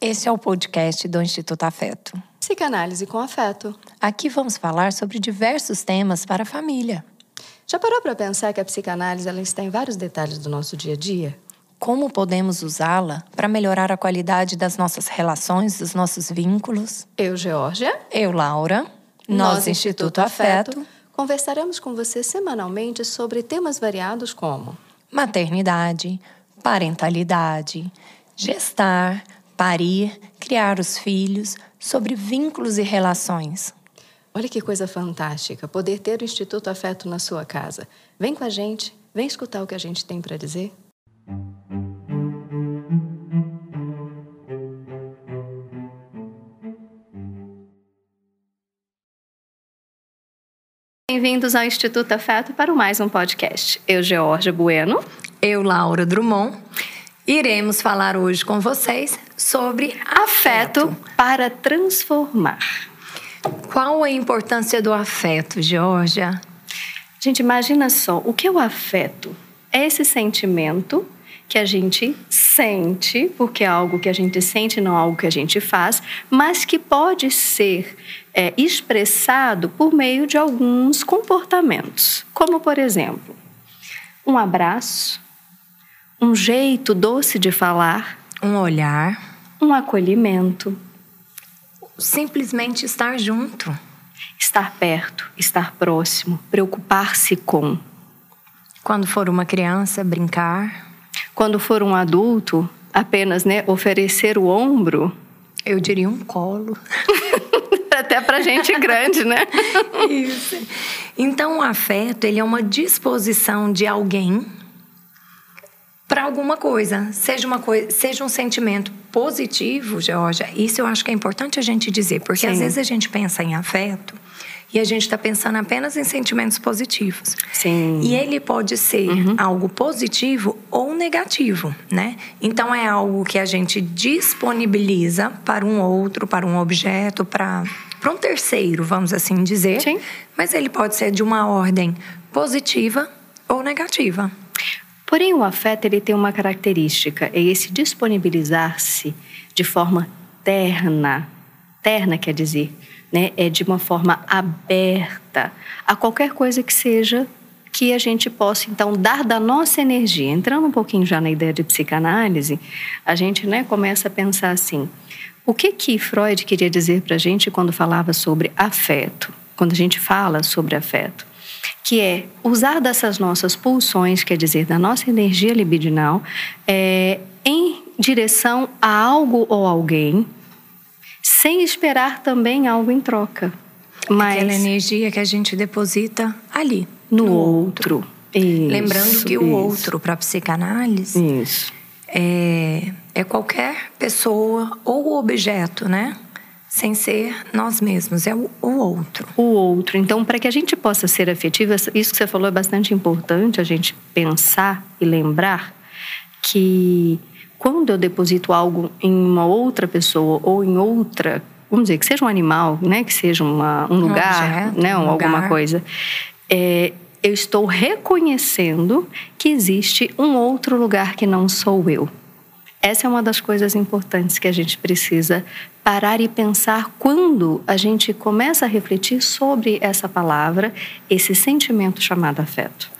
Esse é o podcast do Instituto Afeto. Psicanálise com afeto. Aqui vamos falar sobre diversos temas para a família. Já parou para pensar que a psicanálise ela está em vários detalhes do nosso dia a dia? Como podemos usá-la para melhorar a qualidade das nossas relações, dos nossos vínculos? Eu, Georgia. Eu, Laura. Nós, Instituto Afeto. Conversaremos com você semanalmente sobre temas variados como maternidade, parentalidade, gestar, parir, criar os filhos, sobre vínculos e relações. Olha que coisa fantástica poder ter o Instituto Afeto na sua casa. Vem com a gente, vem escutar o que a gente tem para dizer. Bem-vindos ao Instituto Afeto para mais um podcast. Eu, Georgia Bueno. Eu, Laura Drummond. Iremos falar hoje com vocês sobre afeto, afeto para transformar. Qual a importância do afeto, Georgia? Gente, imagina só, o que é o afeto? É esse sentimento que a gente sente, porque é algo que a gente sente, não algo que a gente faz, mas que pode ser é, expressado por meio de alguns comportamentos, como por exemplo, um abraço, um jeito doce de falar, um olhar, um acolhimento, simplesmente estar junto, estar perto, estar próximo, preocupar-se com. Quando for uma criança, brincar. Quando for um adulto, apenas né, oferecer o ombro. Eu diria um colo. Até para gente grande, né? Isso. Então, o afeto ele é uma disposição de alguém para alguma coisa, seja uma coisa, seja um sentimento positivo, Georgia. Isso eu acho que é importante a gente dizer, porque Sim. às vezes a gente pensa em afeto e a gente está pensando apenas em sentimentos positivos. Sim. E ele pode ser uhum. algo positivo ou negativo, né? Então é algo que a gente disponibiliza para um outro, para um objeto, para para um terceiro, vamos assim dizer. Sim. Mas ele pode ser de uma ordem positiva ou negativa. Porém, o afeto ele tem uma característica, é esse disponibilizar-se de forma terna. Terna quer dizer, né? É de uma forma aberta a qualquer coisa que seja que a gente possa então dar da nossa energia. Entrando um pouquinho já na ideia de psicanálise, a gente, né, começa a pensar assim: o que que Freud queria dizer para a gente quando falava sobre afeto? Quando a gente fala sobre afeto, que é usar dessas nossas pulsões, quer dizer, da nossa energia libidinal, é, em direção a algo ou alguém, sem esperar também algo em troca. Mas Aquela energia que a gente deposita ali, no, no outro. outro. Isso, Lembrando que isso. o outro, para a psicanálise, isso. É, é qualquer pessoa ou objeto, né? Sem ser nós mesmos, é o, o, outro. O outro. Então, para que a gente possa ser afetiva, isso que você falou é bastante importante a gente pensar e lembrar que quando eu deposito algo em uma outra pessoa ou em outra, vamos dizer, que seja um animal, né, que seja uma, um lugar, um objeto, né, um alguma lugar. coisa, é, eu estou reconhecendo que existe um outro lugar que não sou eu. Essa é uma das coisas importantes que a gente precisa parar e pensar quando a gente começa a refletir sobre essa palavra, esse sentimento chamado afeto.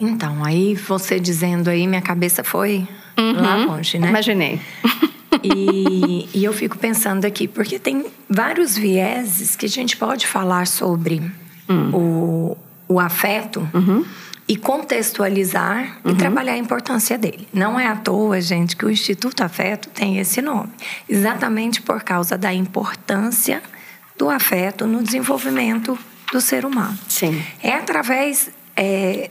Então, aí você dizendo aí, minha cabeça foi uhum, lá longe, né? Imaginei. E, e, eu fico pensando aqui, porque tem vários vieses que a gente pode falar sobre hum. o, o afeto. Uhum e contextualizar uhum. e trabalhar a importância dele. Não é à toa, gente, que o Instituto Afeto tem esse nome, exatamente por causa da importância do afeto no desenvolvimento do ser humano. Sim. É através é,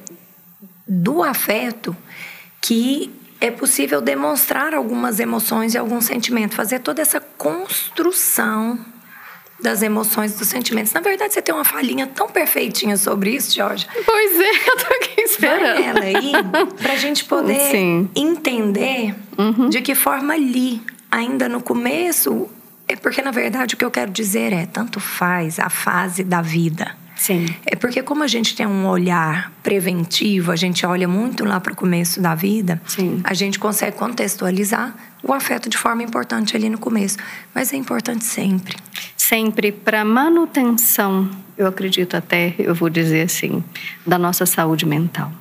do afeto que é possível demonstrar algumas emoções e algum sentimento, fazer toda essa construção das emoções, dos sentimentos. Na verdade, você tem uma falinha tão perfeitinha sobre isso, Jorge. Pois é, eu tô aqui esperando. Vai nela aí, pra gente poder Sim. entender uhum. de que forma ali, ainda no começo, é porque na verdade o que eu quero dizer é, tanto faz a fase da vida. Sim. É porque como a gente tem um olhar preventivo, a gente olha muito lá para o começo da vida, Sim. a gente consegue contextualizar o afeto de forma importante ali no começo. Mas é importante sempre. Sempre para manutenção, eu acredito até, eu vou dizer assim, da nossa saúde mental.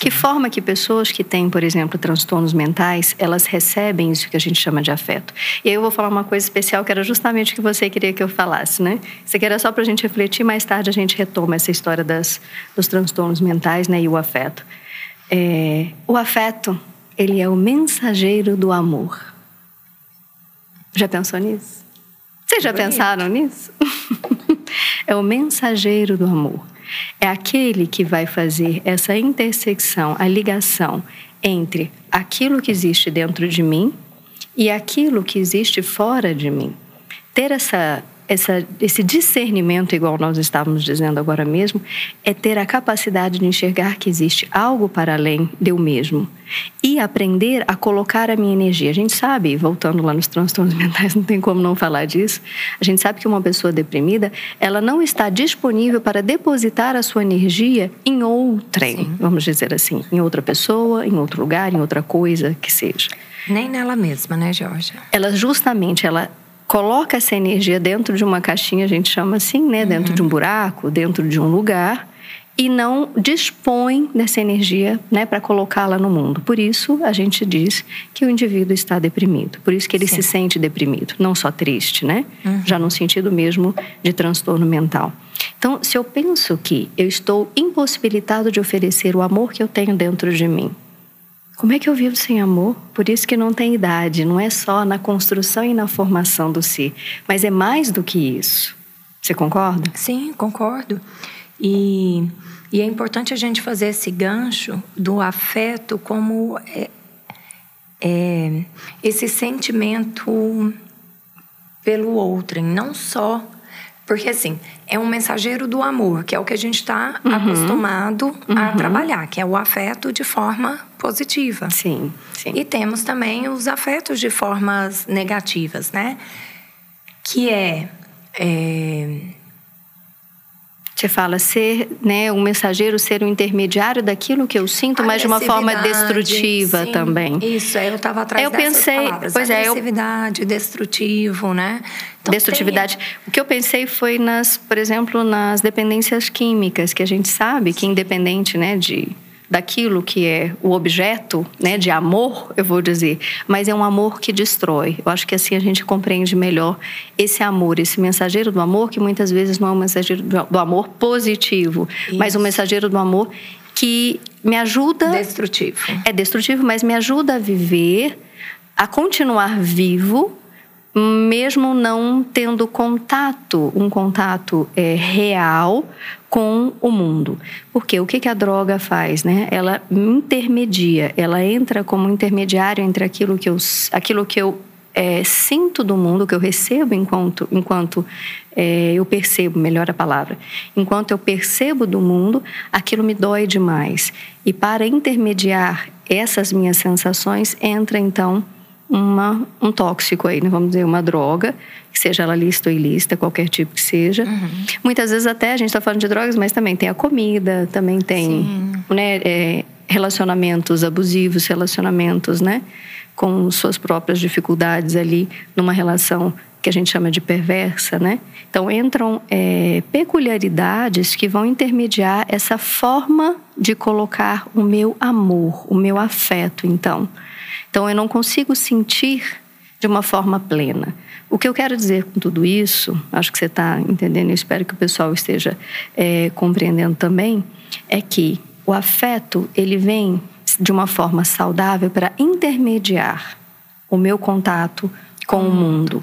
Que forma que pessoas que têm, por exemplo, transtornos mentais, elas recebem isso que a gente chama de afeto? E aí eu vou falar uma coisa especial que era justamente o que você queria que eu falasse, né? Isso aqui era só para a gente refletir, mais tarde a gente retoma essa história das, dos transtornos mentais né, e o afeto. É, o afeto, ele é o mensageiro do amor. Já pensou nisso? Vocês já Bonito. pensaram nisso? é o mensageiro do amor. É aquele que vai fazer essa intersecção, a ligação entre aquilo que existe dentro de mim e aquilo que existe fora de mim. Ter essa, essa, esse discernimento, igual nós estávamos dizendo agora mesmo, é ter a capacidade de enxergar que existe algo para além de eu mesmo e aprender a colocar a minha energia. A gente sabe, voltando lá nos transtornos mentais, não tem como não falar disso. A gente sabe que uma pessoa deprimida, ela não está disponível para depositar a sua energia em outrem, Sim. vamos dizer assim, em outra pessoa, em outro lugar, em outra coisa que seja. Nem nela mesma, né, Georgia? Ela justamente ela coloca essa energia dentro de uma caixinha, a gente chama assim, né, dentro de um buraco, dentro de um lugar e não dispõe dessa energia, né, para colocá-la no mundo. Por isso a gente diz que o indivíduo está deprimido. Por isso que ele Sim. se sente deprimido, não só triste, né? Já no sentido mesmo de transtorno mental. Então, se eu penso que eu estou impossibilitado de oferecer o amor que eu tenho dentro de mim, como é que eu vivo sem amor? Por isso que não tem idade, não é só na construção e na formação do si, mas é mais do que isso. Você concorda? Sim, concordo. E, e é importante a gente fazer esse gancho do afeto como é, é, esse sentimento pelo outrem, não só. Porque, assim, é um mensageiro do amor, que é o que a gente está acostumado a trabalhar, que é o afeto de forma positiva. Sim, sim. E temos também os afetos de formas negativas, né? Que é, é Você fala ser, né, um mensageiro, ser um intermediário daquilo que eu sinto, mas de uma forma destrutiva sim. também. Isso, eu estava atrás Eu pensei- palavras. pois é, eu- destrutivo, né? Então, Destrutividade. O que eu pensei foi nas, por exemplo, nas dependências químicas, que a gente sabe que independente, né, de daquilo que é o objeto, né, de amor, eu vou dizer, mas é um amor que destrói. Eu acho que assim a gente compreende melhor esse amor, esse mensageiro do amor que muitas vezes não é um mensageiro do amor positivo, mas um Isso. mensageiro do amor que me ajuda Destrutivo. é destrutivo, mas me ajuda a viver, a continuar vivo, mesmo não tendo contato, um contato é, real com o mundo. Porque o que, que a droga faz? Né? Ela intermedia, ela entra como intermediário entre aquilo que eu, aquilo que eu é, sinto do mundo, que eu recebo enquanto, enquanto é, eu percebo, melhor a palavra, enquanto eu percebo do mundo, aquilo me dói demais. E para intermediar essas minhas sensações, entra então uma, um tóxico aí, né? vamos dizer, uma droga, que seja ela lista ou ilícita, qualquer tipo que seja. Muitas vezes até a gente está falando de drogas, mas também tem a comida, também tem né, é, relacionamentos abusivos, relacionamentos, né? Com suas próprias dificuldades ali numa relação que a gente chama de perversa, né? Então entram é, peculiaridades que vão intermediar essa forma de colocar o meu amor, o meu afeto, então. Então eu não consigo sentir de uma forma plena. O que eu quero dizer com tudo isso, acho que você está entendendo, eu espero que o pessoal esteja é, compreendendo também, é que o afeto ele vem de uma forma saudável para intermediar o meu contato com o mundo,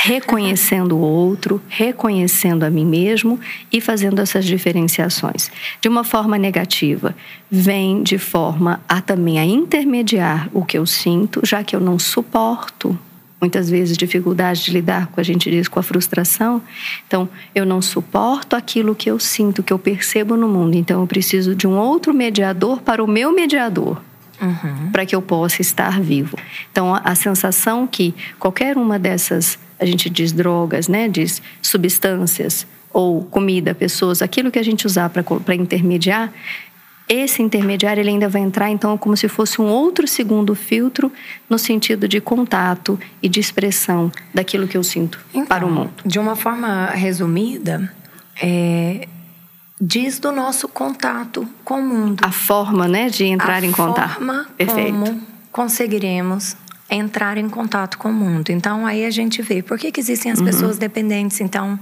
reconhecendo o outro, reconhecendo a mim mesmo e fazendo essas diferenciações. De uma forma negativa, vem de forma a também a intermediar o que eu sinto, já que eu não suporto muitas vezes dificuldade de lidar com a gente diz com a frustração. Então, eu não suporto aquilo que eu sinto, que eu percebo no mundo. Então, eu preciso de um outro mediador para o meu mediador. Uhum. Para que eu possa estar vivo. Então, a, a sensação que qualquer uma dessas, a gente diz drogas, né? Diz substâncias, ou comida, pessoas, aquilo que a gente usar para intermediar, esse intermediário ele ainda vai entrar então como se fosse um outro segundo filtro no sentido de contato e de expressão daquilo que eu sinto então, para o mundo. De uma forma resumida, é, diz do nosso contato com o mundo. A forma, né, de entrar a em contato. Forma Perfeito. como conseguiremos entrar em contato com o mundo. Então aí a gente vê por que, que existem as uhum. pessoas dependentes então,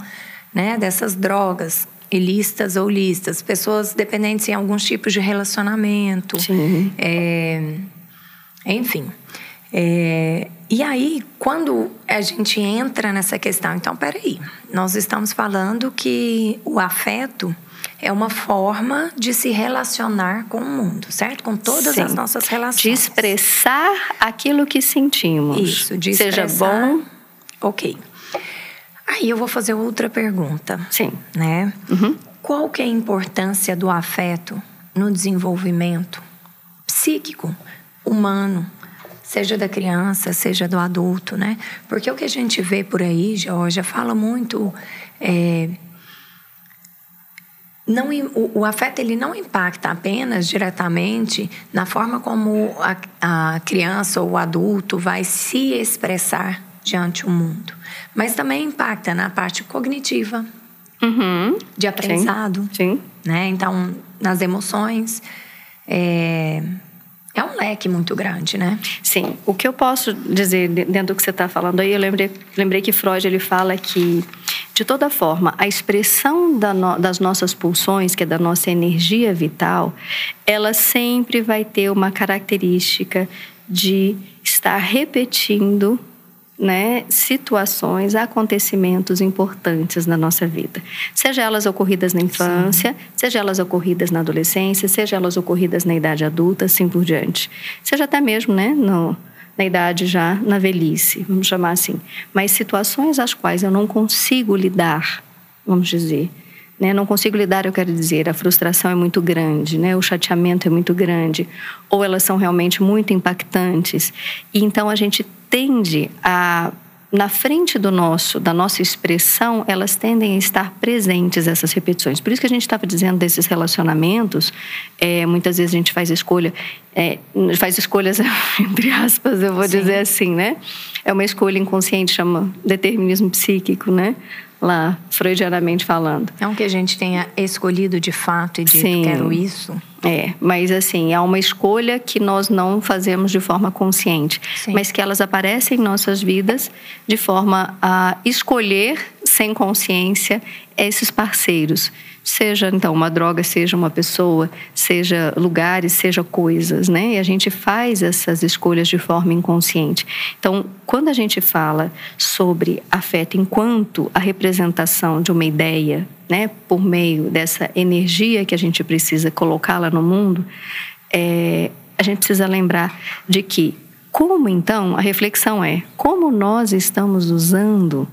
né, dessas drogas ilícitas ou listas, pessoas dependentes em alguns tipos de relacionamento. Sim. É, enfim. É, e aí, quando a gente entra nessa questão, então, peraí, nós estamos falando que o afeto é uma forma de se relacionar com o mundo, certo? Com todas Sim. as nossas relações. De expressar aquilo que sentimos. Isso, de Seja bom. Ok. Aí eu vou fazer outra pergunta. Sim. Né? Uhum. Qual que é a importância do afeto no desenvolvimento psíquico, humano, seja da criança, seja do adulto, né? Porque o que a gente vê por aí, Georgia, fala muito... É, não, o, o, afeto ele não impacta apenas diretamente na forma como a, a criança ou o adulto vai se expressar diante o mundo mas também impacta na parte cognitiva, uhum. de aprendizado. Sim. Sim. Né? Então, nas emoções. É... é um leque muito grande, né? Sim. O que eu posso dizer dentro do que você está falando aí, eu lembrei, lembrei que Freud ele fala que, de toda forma, a expressão da no, das nossas pulsões, que é da nossa energia vital, ela sempre vai ter uma característica de estar repetindo né, situações, acontecimentos importantes na nossa vida. Seja elas ocorridas na infância, Sim. seja elas ocorridas na adolescência, seja elas ocorridas na idade adulta, assim por diante. Seja até mesmo né, no, na idade já na velhice, vamos chamar assim. Mas situações às quais eu não consigo lidar, vamos dizer, né? Não consigo lidar, eu quero dizer, a frustração é muito grande, né? o chateamento é muito grande, ou elas são realmente muito impactantes. E então a gente tende a na frente do nosso, da nossa expressão, elas tendem a estar presentes essas repetições. Por isso que a gente estava dizendo desses relacionamentos, é, muitas vezes a gente faz escolha, é, faz escolhas entre aspas, eu vou Sim. dizer assim, né? É uma escolha inconsciente, chama determinismo psíquico, né? Lá, freudianamente falando. Não que a gente tenha escolhido de fato e dito Sim. quero isso. É, mas assim, é uma escolha que nós não fazemos de forma consciente, Sim. mas que elas aparecem em nossas vidas de forma a escolher sem consciência esses parceiros seja então uma droga, seja uma pessoa, seja lugares, seja coisas, né? E a gente faz essas escolhas de forma inconsciente. Então, quando a gente fala sobre afeto enquanto a representação de uma ideia, né, por meio dessa energia que a gente precisa colocá-la no mundo, é, a gente precisa lembrar de que como então a reflexão é como nós estamos usando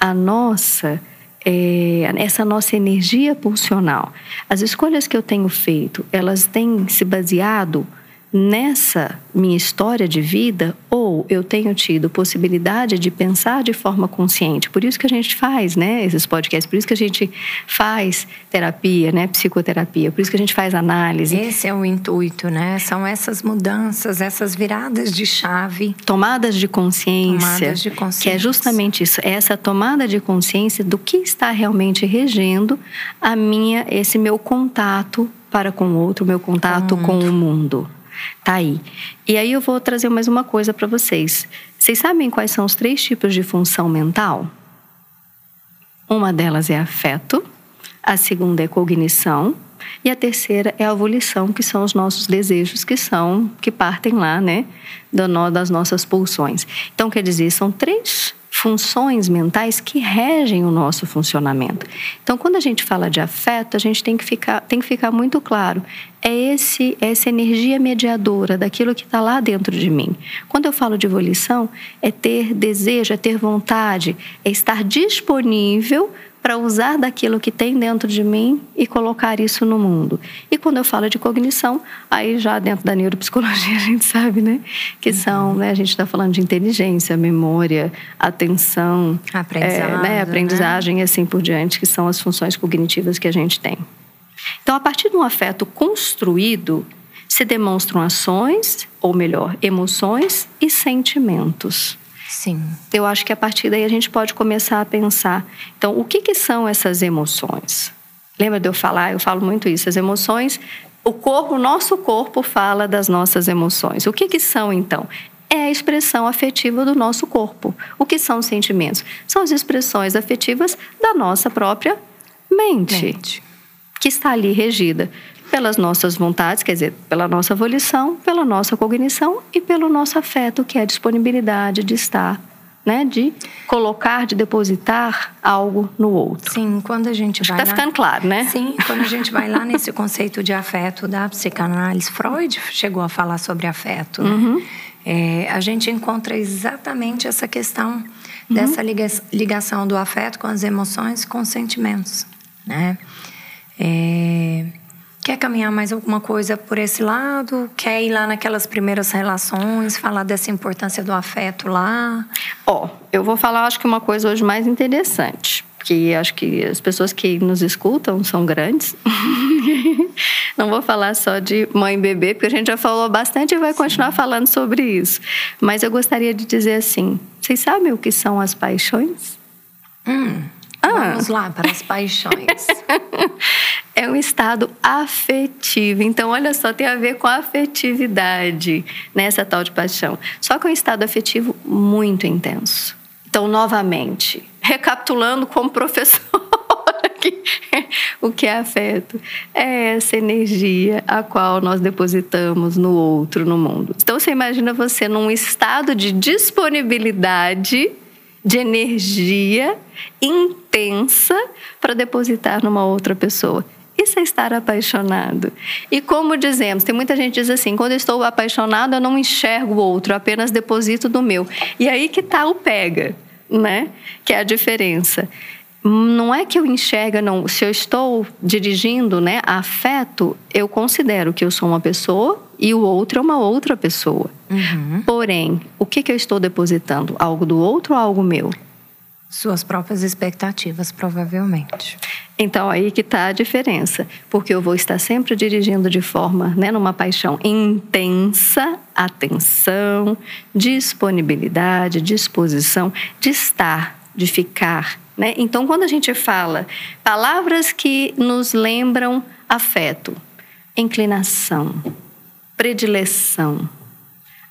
a nossa é, essa nossa energia pulsional. As escolhas que eu tenho feito, elas têm se baseado nessa minha história de vida ou eu tenho tido possibilidade de pensar de forma consciente. Por isso que a gente faz, né, esses podcasts, por isso que a gente faz terapia, né, psicoterapia, por isso que a gente faz análise. Esse é o intuito, né? São essas mudanças, essas viradas de chave, tomadas de consciência, tomadas de consciência. que é justamente isso, é essa tomada de consciência do que está realmente regendo a minha esse meu contato para com o outro, meu contato com o mundo. Com o mundo. Tá aí. E aí eu vou trazer mais uma coisa para vocês. Vocês sabem quais são os três tipos de função mental? Uma delas é afeto, a segunda é cognição e a terceira é a volição, que são os nossos desejos que são que partem lá, né, das nossas pulsões. Então quer dizer, são três funções mentais que regem o nosso funcionamento. Então, quando a gente fala de afeto, a gente tem que ficar, tem que ficar muito claro. É esse, é essa energia mediadora daquilo que está lá dentro de mim. Quando eu falo de volição, é ter desejo, é ter vontade, é estar disponível para usar daquilo que tem dentro de mim e colocar isso no mundo. E quando eu falo de cognição, aí já dentro da neuropsicologia a gente sabe, né? Que uhum. são, né? A gente está falando de inteligência, memória, atenção, aprendizagem, é, né? aprendizagem né? e assim por diante, que são as funções cognitivas que a gente tem. Então, a partir de um afeto construído, se demonstram ações, ou melhor, emoções e sentimentos. Sim. Eu acho que a partir daí a gente pode começar a pensar. Então, o que, que são essas emoções? Lembra de eu falar? Eu falo muito isso. As emoções, o corpo, o nosso corpo fala das nossas emoções. O que, que são então? É a expressão afetiva do nosso corpo. O que são os sentimentos? São as expressões afetivas da nossa própria mente, mente. que está ali regida pelas nossas vontades, quer dizer, pela nossa volição, pela nossa cognição e pelo nosso afeto, que é a disponibilidade de estar, né, de colocar, de depositar algo no outro. Sim, quando a gente Acho vai. Está ficando claro, né? Sim, quando a gente vai lá nesse conceito de afeto da psicanálise, Freud chegou a falar sobre afeto. Né? Uhum. É, a gente encontra exatamente essa questão uhum. dessa ligação do afeto com as emoções, com os sentimentos, né? É, Quer caminhar mais alguma coisa por esse lado? Quer ir lá naquelas primeiras relações, falar dessa importância do afeto lá? Ó, oh, eu vou falar, acho que uma coisa hoje mais interessante, porque acho que as pessoas que nos escutam são grandes. Não vou falar só de mãe e bebê, porque a gente já falou bastante e vai continuar falando sobre isso. Mas eu gostaria de dizer assim: vocês sabem o que são as paixões? Hum. Ah. Vamos lá para as paixões. é um estado afetivo. Então, olha só, tem a ver com a afetividade nessa tal de paixão. Só que é um estado afetivo muito intenso. Então, novamente, recapitulando como professor. o que é afeto? É essa energia a qual nós depositamos no outro, no mundo. Então, você imagina você num estado de disponibilidade de energia intensa para depositar numa outra pessoa. Isso é estar apaixonado. E como dizemos, tem muita gente que diz assim: quando eu estou apaixonado, eu não enxergo o outro, apenas deposito do meu. E aí que está o pega, né? Que é a diferença. Não é que eu enxerga, não. Se eu estou dirigindo, né, afeto, eu considero que eu sou uma pessoa e o outro é uma outra pessoa. Uhum. Porém, o que, que eu estou depositando? Algo do outro ou algo meu? Suas próprias expectativas, provavelmente. Então, aí que está a diferença. Porque eu vou estar sempre dirigindo de forma, né, numa paixão intensa, atenção, disponibilidade, disposição, de estar, de ficar. Né? Então, quando a gente fala palavras que nos lembram afeto, inclinação, predileção,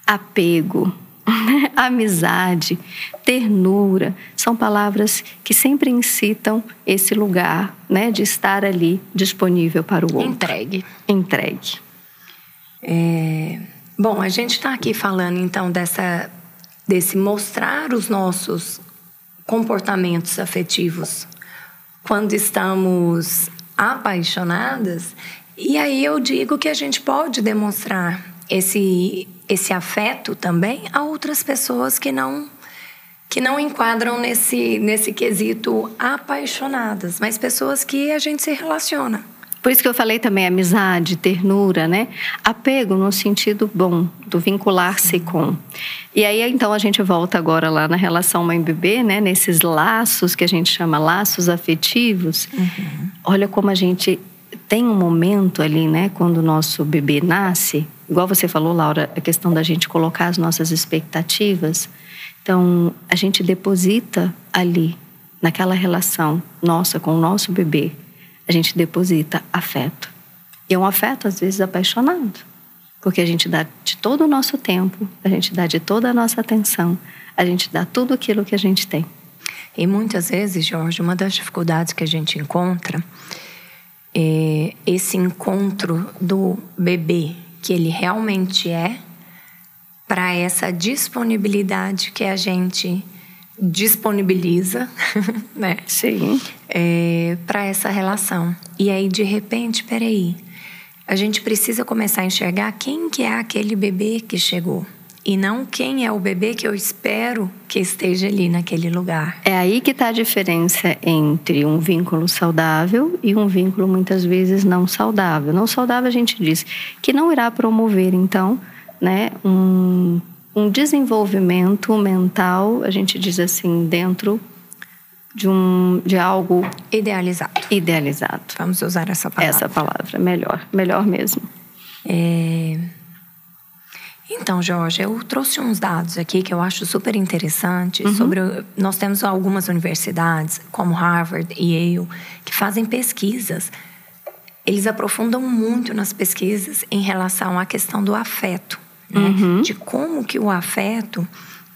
apego, amizade, ternura, são palavras que sempre incitam esse lugar, né, de estar ali disponível para o outro. Entregue. Entregue. É, bom, a gente está aqui falando então dessa, desse mostrar os nossos comportamentos afetivos quando estamos apaixonadas. E aí eu digo que a gente pode demonstrar esse esse afeto também a outras pessoas que não que não enquadram nesse nesse quesito apaixonadas, mas pessoas que a gente se relaciona. Por isso que eu falei também amizade, ternura, né? Apego no sentido bom, do vincular-se com. E aí então a gente volta agora lá na relação mãe-bebê, né? Nesses laços que a gente chama laços afetivos. Uhum. Olha como a gente tem um momento ali, né? Quando o nosso bebê nasce, igual você falou, Laura, a questão da gente colocar as nossas expectativas. Então, a gente deposita ali, naquela relação nossa com o nosso bebê, a gente deposita afeto. E é um afeto, às vezes, apaixonado. Porque a gente dá de todo o nosso tempo, a gente dá de toda a nossa atenção, a gente dá tudo aquilo que a gente tem. E muitas vezes, Jorge, uma das dificuldades que a gente encontra é esse encontro do bebê que ele realmente é para essa disponibilidade que a gente disponibiliza, né? Sim. É, para essa relação. E aí, de repente, peraí, a gente precisa começar a enxergar quem que é aquele bebê que chegou. e não quem é o bebê que eu espero que esteja ali naquele lugar. É aí que está a diferença entre um vínculo saudável e um vínculo muitas vezes não saudável. Não saudável a gente diz que não irá promover então, né, um, um desenvolvimento mental, a gente diz assim, dentro de um de algo idealizado. Idealizado. Vamos usar essa palavra. Essa palavra, melhor, melhor mesmo. É... Então, Jorge, eu trouxe uns dados aqui que eu acho super interessantes uhum. sobre. Nós temos algumas universidades, como Harvard e Yale, que fazem pesquisas. Eles aprofundam muito nas pesquisas em relação à questão do afeto, né? uhum. de como que o afeto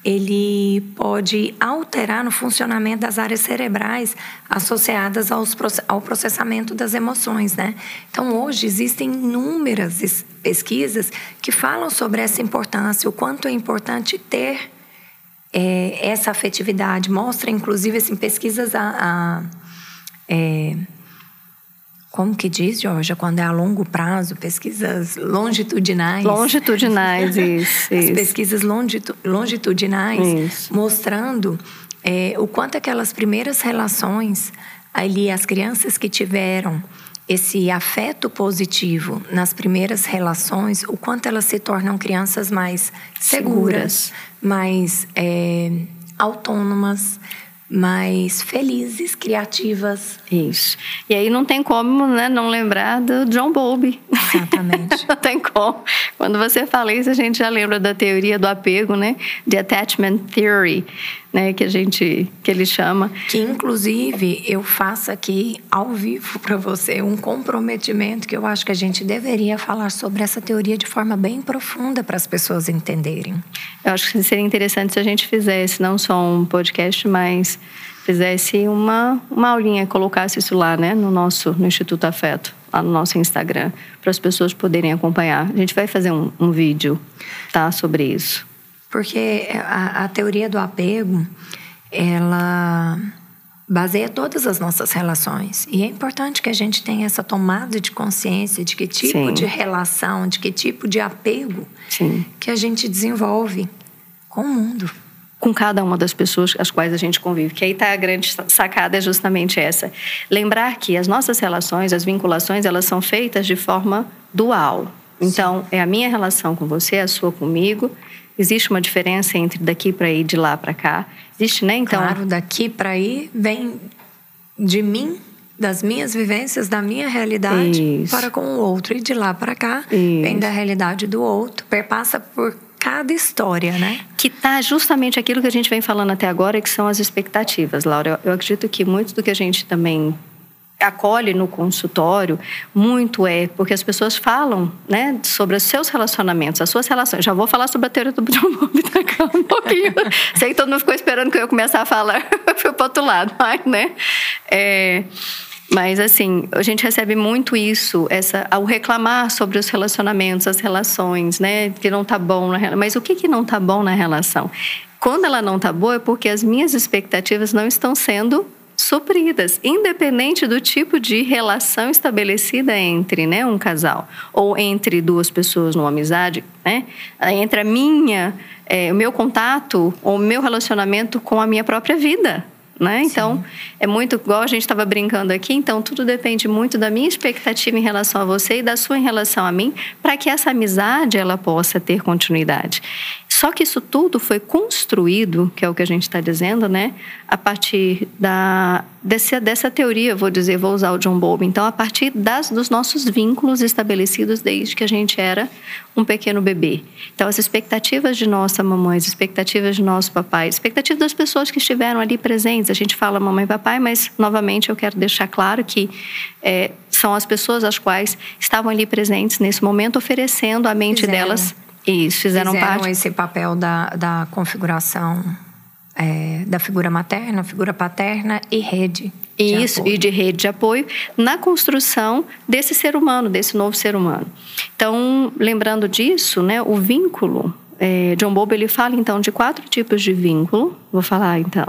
ele pode alterar no funcionamento das áreas cerebrais associadas aos, ao processamento das emoções, né? Então, hoje existem inúmeras pesquisas que falam sobre essa importância, o quanto é importante ter é, essa afetividade. Mostra, inclusive, assim, pesquisas a, a é, como que diz, Georgia, quando é a longo prazo, pesquisas longitudinais. Longitudinais, isso. As isso. pesquisas longitu, longitudinais isso. mostrando é, o quanto aquelas primeiras relações, ali as crianças que tiveram esse afeto positivo nas primeiras relações, o quanto elas se tornam crianças mais seguras, seguras. mais é, autônomas, mais felizes, criativas. Isso. E aí não tem como né, não lembrar do John Bowlby. Exatamente. não tem como. Quando você fala isso, a gente já lembra da teoria do apego, né? De attachment theory, né? Que a gente, que ele chama. Que inclusive eu faço aqui ao vivo para você um comprometimento que eu acho que a gente deveria falar sobre essa teoria de forma bem profunda para as pessoas entenderem. Eu acho que seria interessante se a gente fizesse não só um podcast, mas fizesse uma, uma aulinha, colocasse isso lá, né, no nosso no Instituto Afeto, lá no nosso Instagram, para as pessoas poderem acompanhar. A gente vai fazer um, um vídeo, tá, sobre isso. Porque a, a teoria do apego, ela baseia todas as nossas relações. E é importante que a gente tenha essa tomada de consciência de que tipo Sim. de relação, de que tipo de apego Sim. que a gente desenvolve com o mundo com cada uma das pessoas as quais a gente convive. Que aí está a grande sacada é justamente essa. Lembrar que as nossas relações, as vinculações, elas são feitas de forma dual. Então, é a minha relação com você, a sua comigo. Existe uma diferença entre daqui para aí, de lá para cá. Existe, né? Então, claro, daqui para aí vem de mim das minhas vivências, da minha realidade Isso. para com o outro. E de lá para cá, Isso. vem da realidade do outro. Perpassa por cada história, né? Que tá justamente aquilo que a gente vem falando até agora, que são as expectativas, Laura. Eu, eu acredito que muito do que a gente também acolhe no consultório muito é porque as pessoas falam né, sobre os seus relacionamentos, as suas relações. Já vou falar sobre a teoria do John Bowlby daqui um pouquinho. Sei que todo mundo ficou esperando que eu começar a falar, foi para outro lado, mas, né? É, mas, assim, a gente recebe muito isso, essa, ao reclamar sobre os relacionamentos, as relações, né? Que não tá bom na Mas o que, que não tá bom na relação? Quando ela não tá boa é porque as minhas expectativas não estão sendo supridas, independente do tipo de relação estabelecida entre né, um casal ou entre duas pessoas numa amizade, né, entre a minha, é, o meu contato ou o meu relacionamento com a minha própria vida né? Então, é muito igual a gente estava brincando aqui, então tudo depende muito da minha expectativa em relação a você e da sua em relação a mim, para que essa amizade ela possa ter continuidade. Só que isso tudo foi construído, que é o que a gente está dizendo, né? A partir da, dessa, dessa teoria, vou dizer, vou usar o John Bowlby. Então, a partir das, dos nossos vínculos estabelecidos desde que a gente era um pequeno bebê. Então, as expectativas de nossa mamãe, as expectativas de nosso papai, expectativas das pessoas que estiveram ali presentes. A gente fala mamãe e papai, mas, novamente, eu quero deixar claro que é, são as pessoas as quais estavam ali presentes nesse momento, oferecendo à mente Fizeram. delas isso, fizeram, fizeram parte. esse papel da, da configuração é, da figura materna, figura paterna e rede. Isso, e de rede de apoio na construção desse ser humano, desse novo ser humano. Então, lembrando disso, né, o vínculo é, John Bowlby ele fala então de quatro tipos de vínculo. Vou falar então.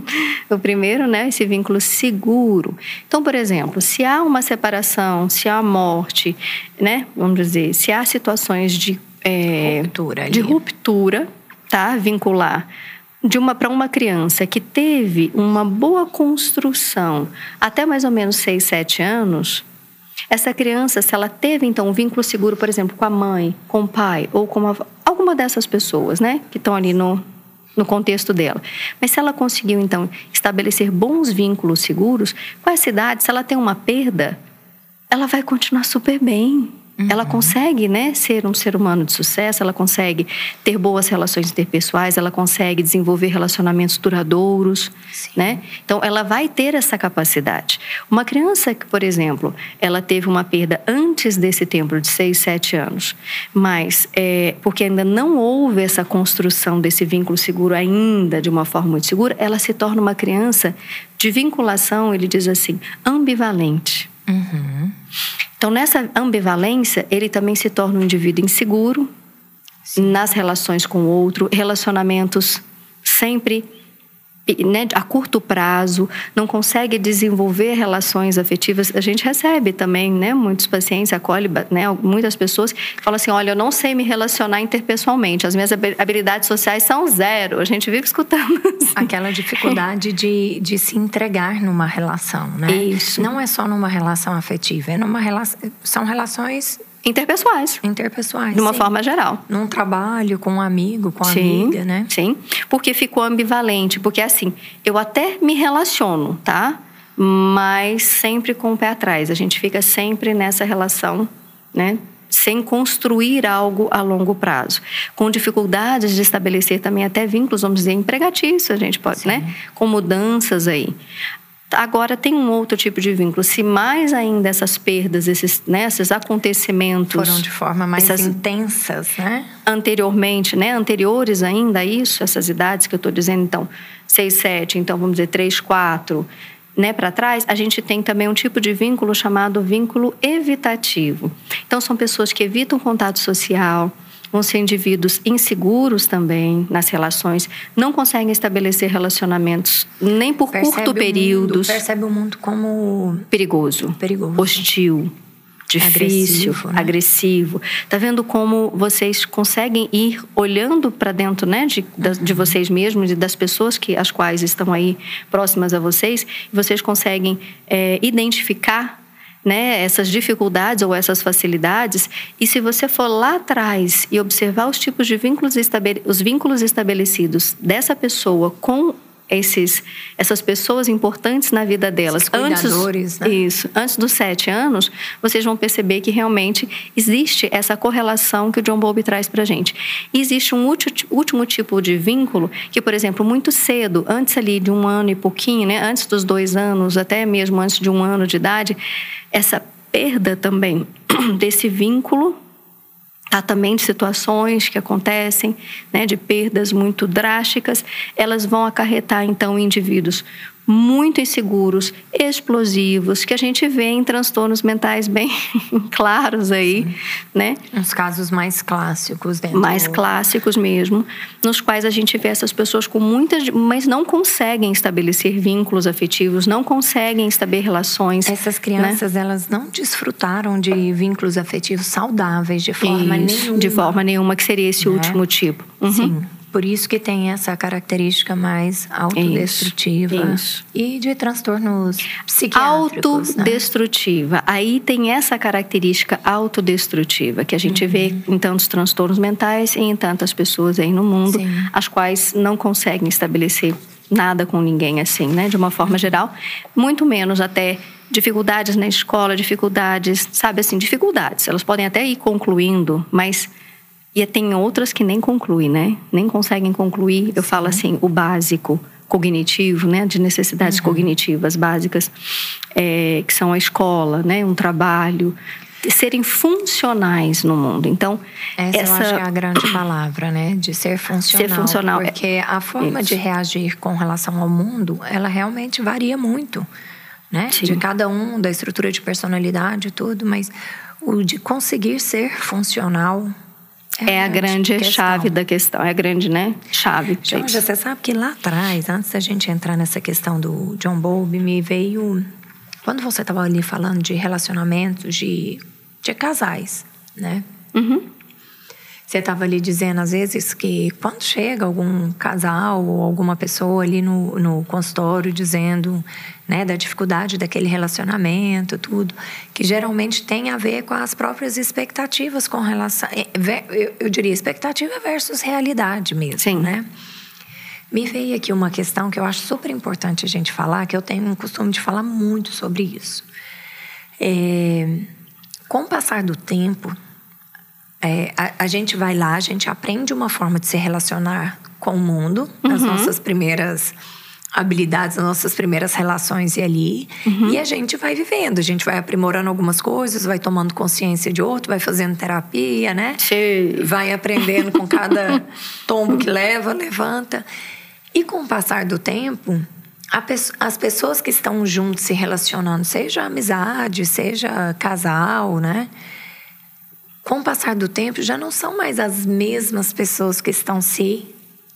o primeiro, né, esse vínculo seguro. Então, por exemplo, se há uma separação, se há morte, né, vamos dizer, se há situações de é, ruptura de ruptura, tá? Vincular de uma para uma criança que teve uma boa construção até mais ou menos 6, 7 anos, essa criança, se ela teve então um vínculo seguro, por exemplo, com a mãe, com o pai ou com uma, alguma dessas pessoas, né, que estão ali no no contexto dela. Mas se ela conseguiu então estabelecer bons vínculos seguros, com essa idade, se ela tem uma perda, ela vai continuar super bem. Uhum. Ela consegue, né, ser um ser humano de sucesso, ela consegue ter boas relações interpessoais, ela consegue desenvolver relacionamentos duradouros, Sim. né? Então ela vai ter essa capacidade. Uma criança que, por exemplo, ela teve uma perda antes desse tempo de 6, 7 anos, mas é, porque ainda não houve essa construção desse vínculo seguro ainda de uma forma muito segura, ela se torna uma criança de vinculação, ele diz assim, ambivalente. Uhum. Então, nessa ambivalência, ele também se torna um indivíduo inseguro Sim. nas relações com o outro, relacionamentos sempre né, a curto prazo, não consegue desenvolver relações afetivas. A gente recebe também, né, muitos pacientes, acolhe né, muitas pessoas que falam assim: olha, eu não sei me relacionar interpessoalmente, as minhas habilidades sociais são zero. A gente vive escutando. Assim. Aquela dificuldade de, de se entregar numa relação, né? Isso. Não é só numa relação afetiva, é numa relação, são relações Interpessoais. Interpessoais. De uma sim. forma geral. Num trabalho, com um amigo, com sim, amiga, né? Sim. Porque ficou ambivalente. Porque assim, eu até me relaciono, tá? Mas sempre com o pé atrás. A gente fica sempre nessa relação, né? Sem construir algo a longo prazo. Com dificuldades de estabelecer também até vínculos, vamos dizer, empregatícios, a gente pode, sim. né? Com mudanças aí. Agora tem um outro tipo de vínculo. Se mais ainda essas perdas, esses, né, esses acontecimentos foram de forma mais intensas, né? Anteriormente, né, anteriores ainda a isso, essas idades que eu estou dizendo, então 6, 7, então vamos dizer 3, 4, né, para trás, a gente tem também um tipo de vínculo chamado vínculo evitativo. Então são pessoas que evitam contato social, vão ser indivíduos inseguros também nas relações, não conseguem estabelecer relacionamentos nem por percebe curto período. Percebe o mundo como perigoso, perigoso. hostil difícil, agressivo, né? agressivo. Tá vendo como vocês conseguem ir olhando para dentro, né, de, de uhum. vocês mesmos e das pessoas que as quais estão aí próximas a vocês, e vocês conseguem é, identificar né, essas dificuldades ou essas facilidades. E se você for lá atrás e observar os tipos de vínculos, os vínculos estabelecidos dessa pessoa com esses, essas pessoas importantes na vida delas. Antes né? isso. Antes dos sete anos vocês vão perceber que realmente existe essa correlação que o John Bowlby traz para gente. E existe um último tipo de vínculo que por exemplo muito cedo antes ali de um ano e pouquinho né antes dos dois anos até mesmo antes de um ano de idade essa perda também desse vínculo Há também situações que acontecem, né, de perdas muito drásticas, elas vão acarretar então indivíduos muito inseguros, explosivos, que a gente vê em transtornos mentais bem claros aí, Sim. né? Os casos mais clássicos dentro mais clássicos mesmo, nos quais a gente vê essas pessoas com muitas, mas não conseguem estabelecer vínculos afetivos, não conseguem estabelecer relações. Essas crianças, né? elas não desfrutaram de vínculos afetivos saudáveis de forma Isso, nenhuma. De forma nenhuma, que seria esse né? último tipo. Uhum. Sim. Por isso que tem essa característica mais autodestrutiva isso, isso. e de transtornos psiquiátricos. Né? Autodestrutiva. Né? Aí tem essa característica autodestrutiva que a gente uhum. vê em tantos transtornos mentais e em tantas pessoas aí no mundo, Sim. as quais não conseguem estabelecer nada com ninguém assim, né? De uma forma geral, muito menos até dificuldades na escola, dificuldades, sabe assim, dificuldades. Elas podem até ir concluindo, mas e tem outras que nem concluem, né? Nem conseguem concluir. Eu falo assim, o básico cognitivo, né? De necessidades uhum. cognitivas básicas, é, que são a escola, né? Um trabalho, serem funcionais no mundo. Então, essa, essa... eu acho que é a grande palavra, né? De ser funcional. Ser funcional. É porque a forma Isso. de reagir com relação ao mundo, ela realmente varia muito, né? Sim. De cada um, da estrutura de personalidade e tudo, mas o de conseguir ser funcional é, a grande questão. chave da questão, é a grande, né? Chave. Jorge, você sabe que lá atrás, antes da gente entrar nessa questão do John Bowlby, me veio. Quando você estava ali falando de relacionamentos de, de casais, né? Uhum. Você estava ali dizendo, às vezes, que quando chega algum casal ou alguma pessoa ali no, no consultório dizendo né, da dificuldade daquele relacionamento, tudo, que geralmente tem a ver com as próprias expectativas com relação. Eh, eu diria expectativa versus realidade mesmo, Sim. né? Me veio aqui uma questão que eu acho super importante a gente falar, que eu tenho um costume de falar muito sobre isso. É, com o passar do tempo, é, a, a, gente vai lá, a gente aprende uma forma de se relacionar com o mundo, uhum. as nossas primeiras habilidades, as nossas primeiras relações e ali, uhum. e a gente vai vivendo, a gente vai aprimorando algumas coisas, vai tomando consciência de outro, vai fazendo terapia, né? Sim. Vai aprendendo com cada tombo que leva, levanta. E com o passar do tempo, as pessoas que estão juntos se relacionando, seja amizade, seja casal, né? Com o passar do tempo, já não são mais as mesmas pessoas que estão se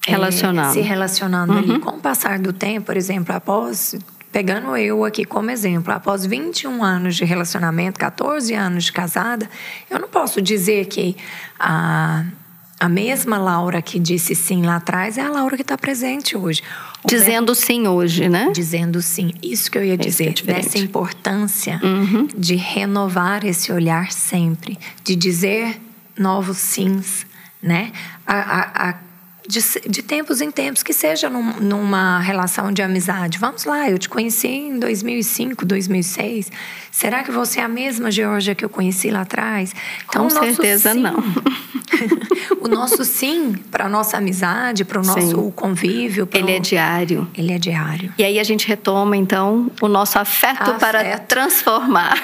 é, relacionando, é, se relacionando uhum. ali. Com o passar do tempo, por exemplo, após pegando eu aqui como exemplo, após 21 anos de relacionamento, 14 anos de casada, eu não posso dizer que a a mesma Laura que disse sim lá atrás é a Laura que está presente hoje. Dizendo sim hoje, né? Dizendo sim. Isso que eu ia dizer, é dessa importância uhum. de renovar esse olhar sempre, de dizer novos sims, né? A, a, a de, de, tempos em tempos, que seja num, numa relação de amizade. Vamos lá, eu te conheci em 2005, 2006. Será que você é a mesma Georgia que eu conheci lá atrás? Então, Com certeza sim, não. o nosso sim para a nossa amizade, para o nosso sim. convívio. Ele é diário. Ele é diário. E aí a gente retoma, então, o nosso afeto, afeto. para transformar.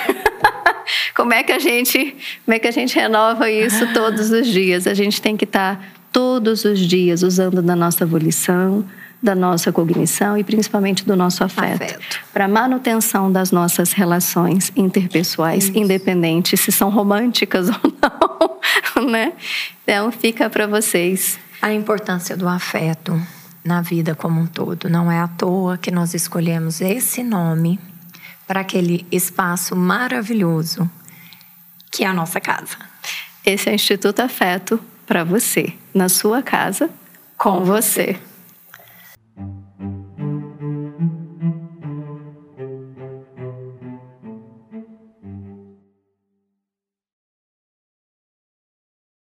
como é que a gente, como é que a gente renova isso todos os dias? A gente tem que estar tá todos os dias usando da nossa volição, da nossa cognição e principalmente do nosso afeto, afeto. para manutenção das nossas relações interpessoais, Isso. independentes se são românticas ou não, né? Então fica para vocês a importância do afeto na vida como um todo. Não é à toa que nós escolhemos esse nome para aquele espaço maravilhoso que é a nossa casa. Esse é o Instituto Afeto para você, na sua casa, com você.